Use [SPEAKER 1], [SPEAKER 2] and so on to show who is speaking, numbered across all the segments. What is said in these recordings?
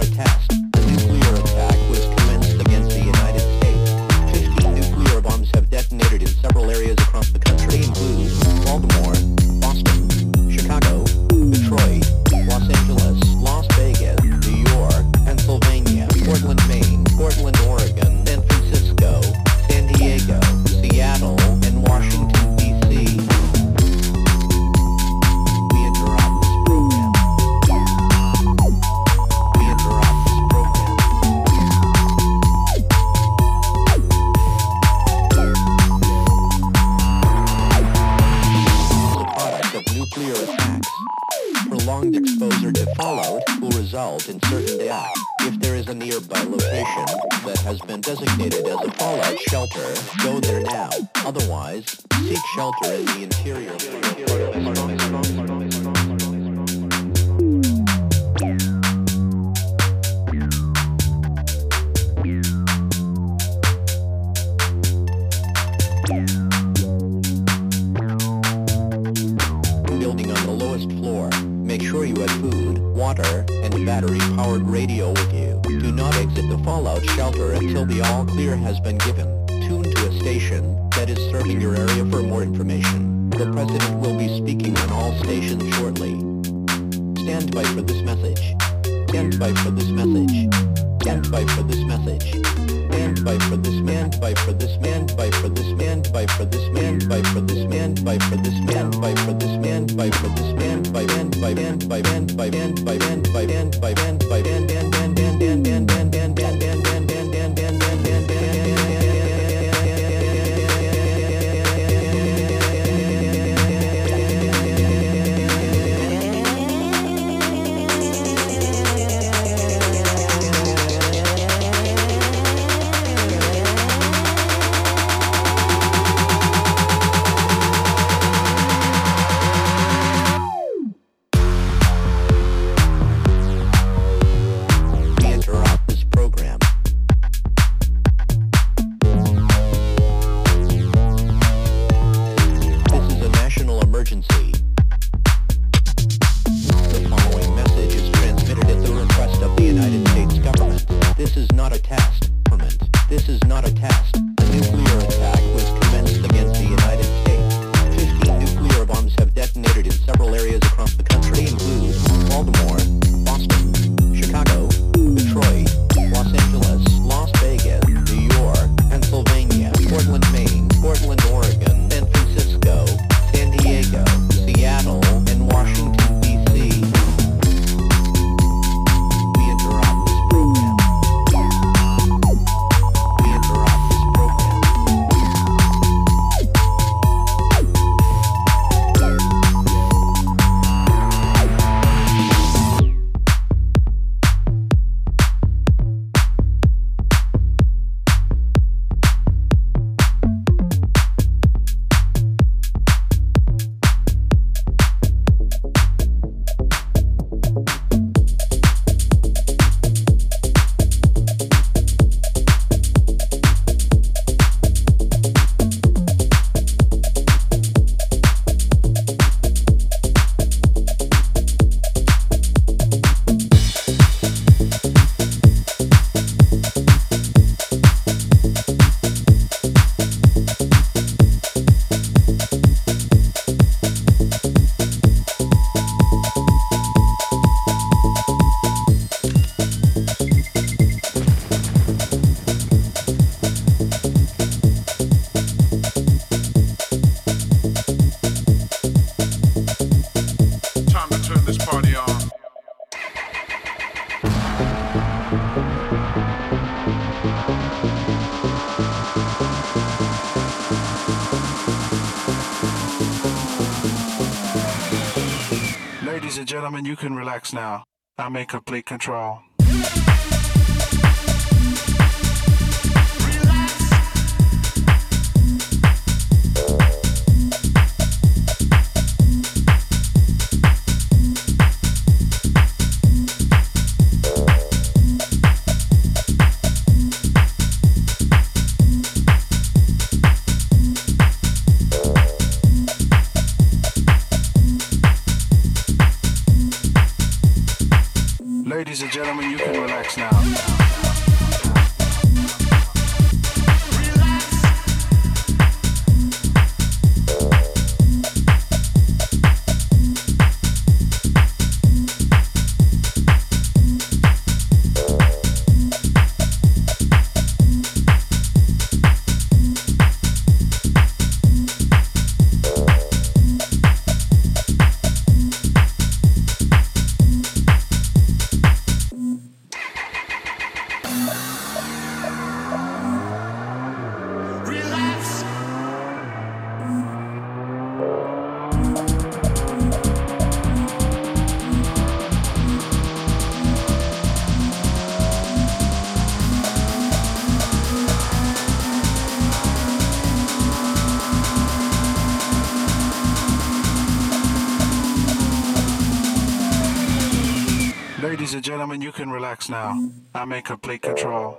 [SPEAKER 1] a test. A nuclear attack was commenced against the United States. Fifteen nuclear bombs have detonated in several areas across the country, including Baltimore. be speaking on all stations shortly. Stand by for this message. Stand by for this message. Stand by for this message. Stand by for this man by for this man by for this man by for this man by for this man by for this man by for this man by for this man by man by man by man by man by man by man by man by man
[SPEAKER 2] by man by man by man Ladies and gentlemen, you can relax now.
[SPEAKER 3] I am in complete control. Ladies and gentlemen, you can relax now. I'm in complete control.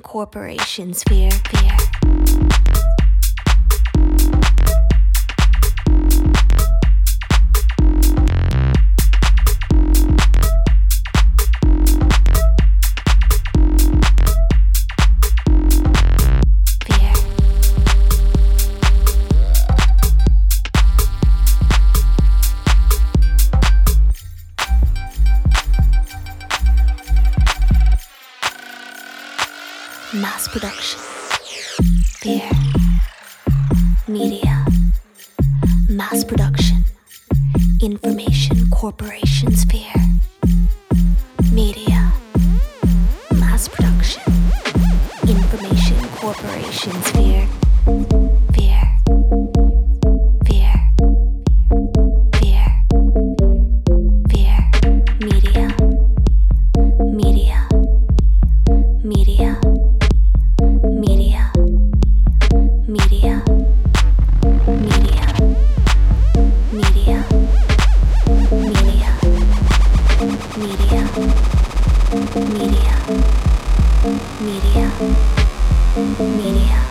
[SPEAKER 4] Corporation sphere.
[SPEAKER 2] メディアメディア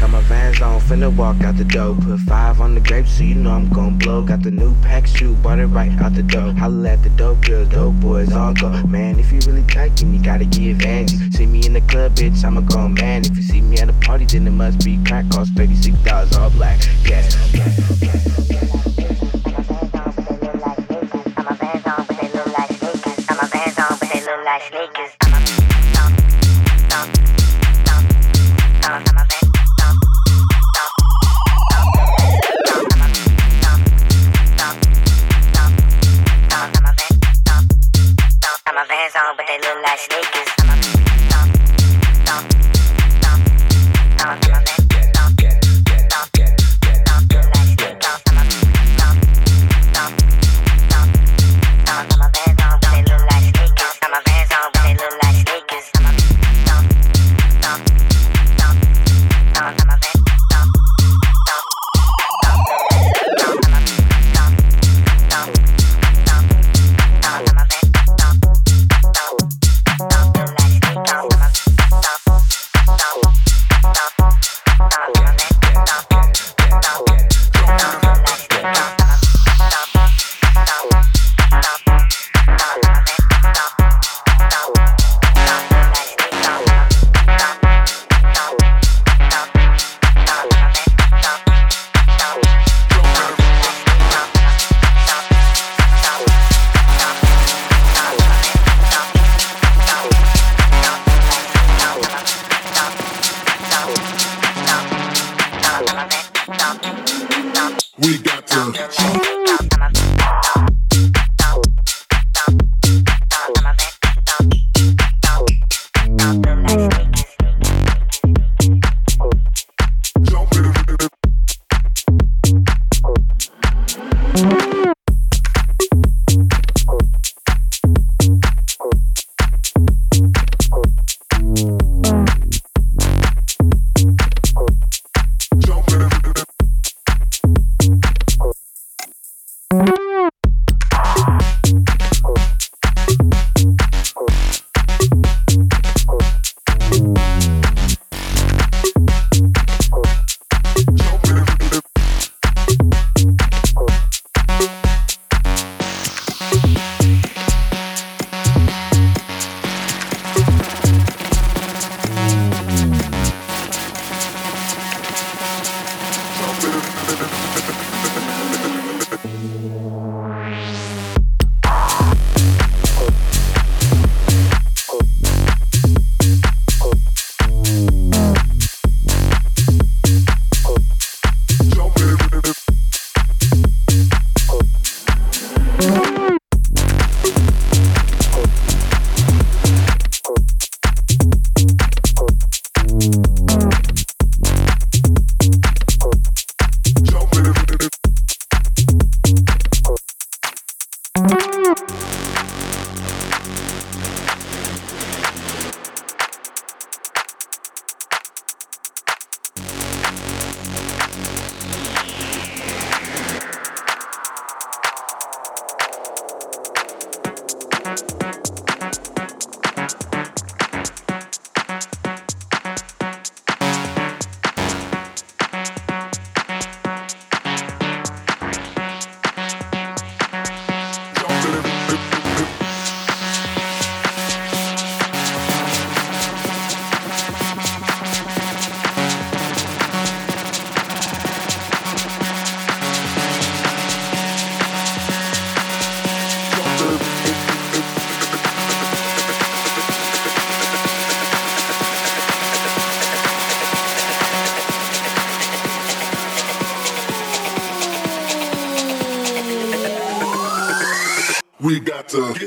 [SPEAKER 4] Got my vans on,
[SPEAKER 2] finna walk out the
[SPEAKER 4] door. Put five on the grape, so
[SPEAKER 5] you know I'm gon' blow. Got the new pack shoe, bought it right
[SPEAKER 6] out the door. Holla at the dope girls, dope boys all go. Man, if you really taking, you gotta give hands. See me in the club, bitch, I'm a grown man. If you see me at a party, then it must be crack. Cost 36
[SPEAKER 5] dollars, all black. Yes, yes, yes,
[SPEAKER 6] yes.
[SPEAKER 5] like
[SPEAKER 6] sneakers.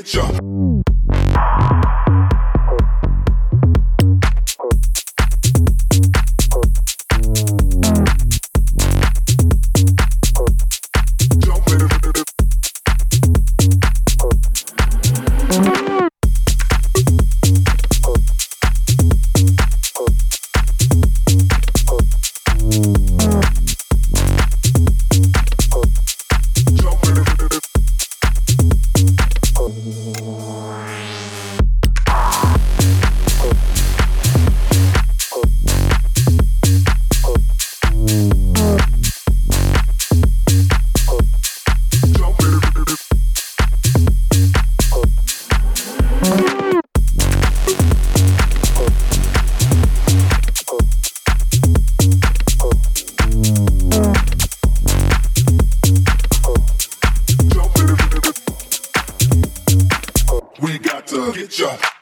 [SPEAKER 6] Jump. Sphere. get bitch.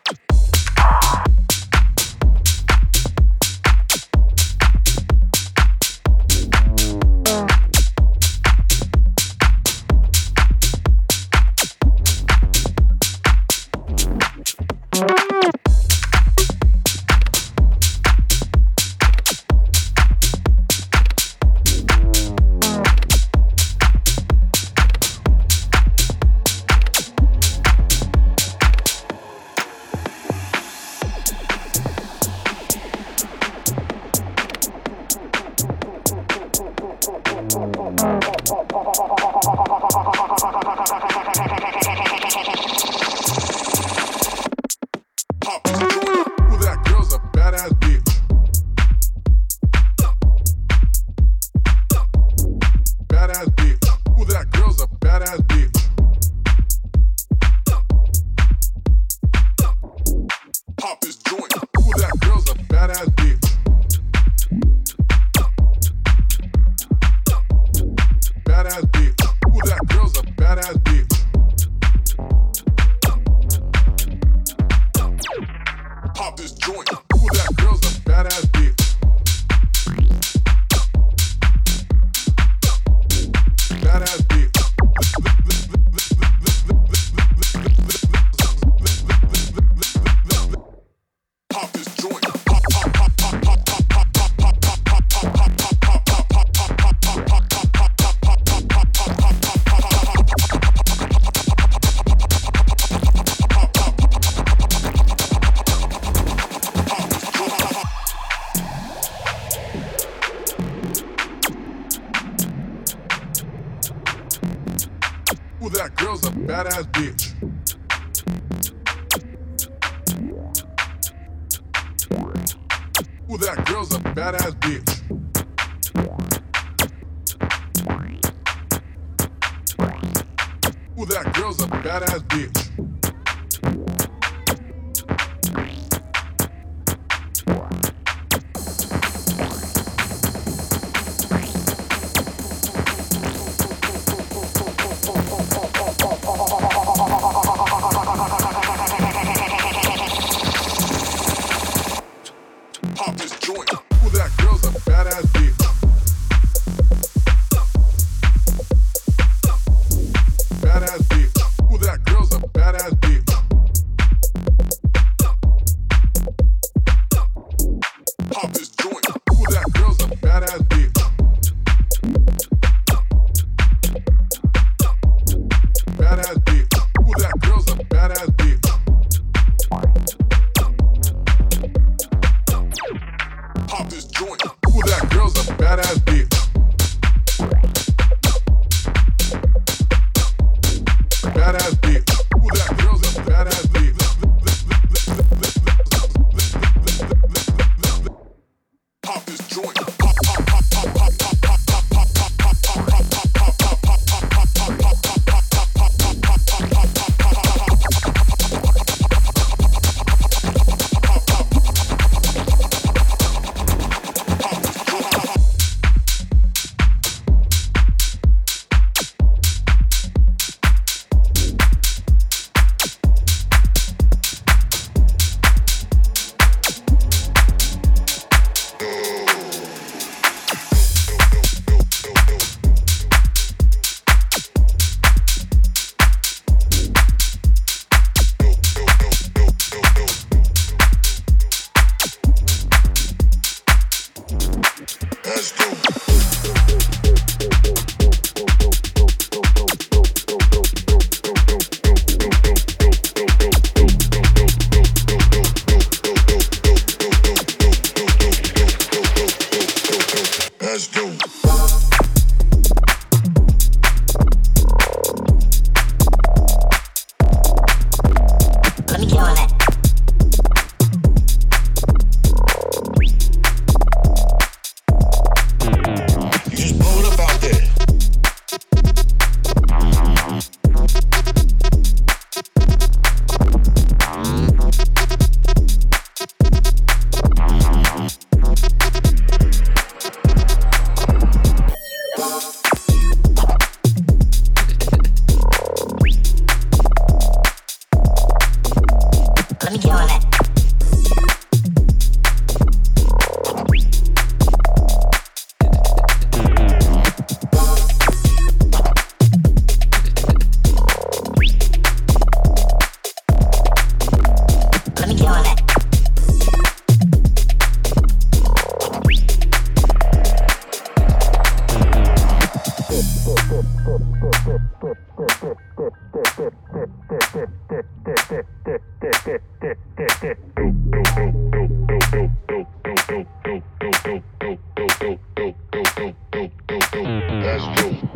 [SPEAKER 6] That's dope.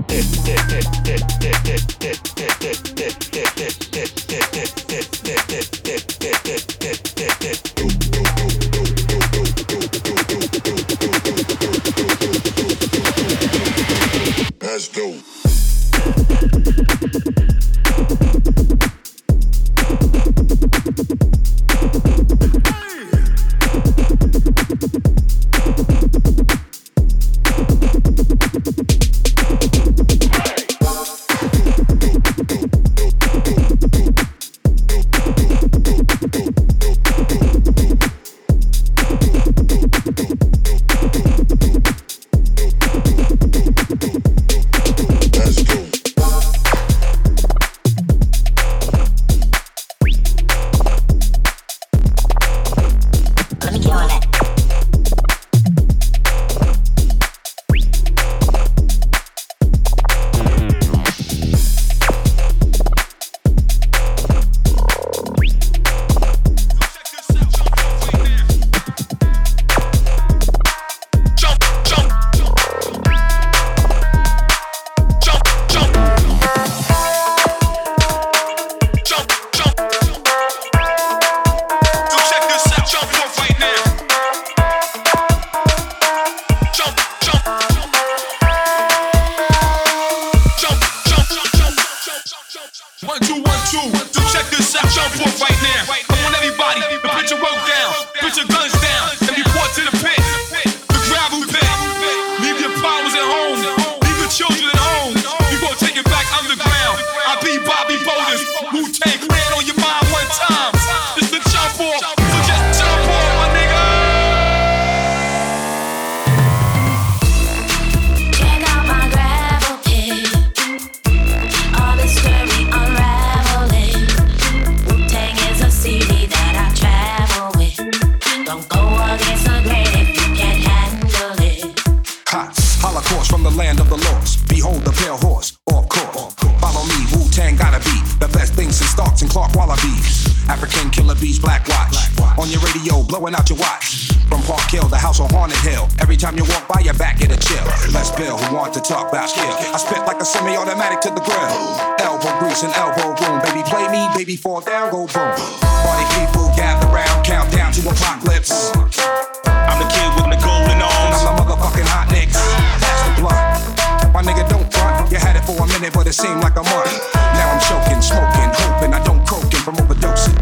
[SPEAKER 6] minute, but it seemed like a month. Now I'm choking, smoking, hoping I don't croaking from overdosing.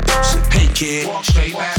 [SPEAKER 6] Hey kid, walk straight back.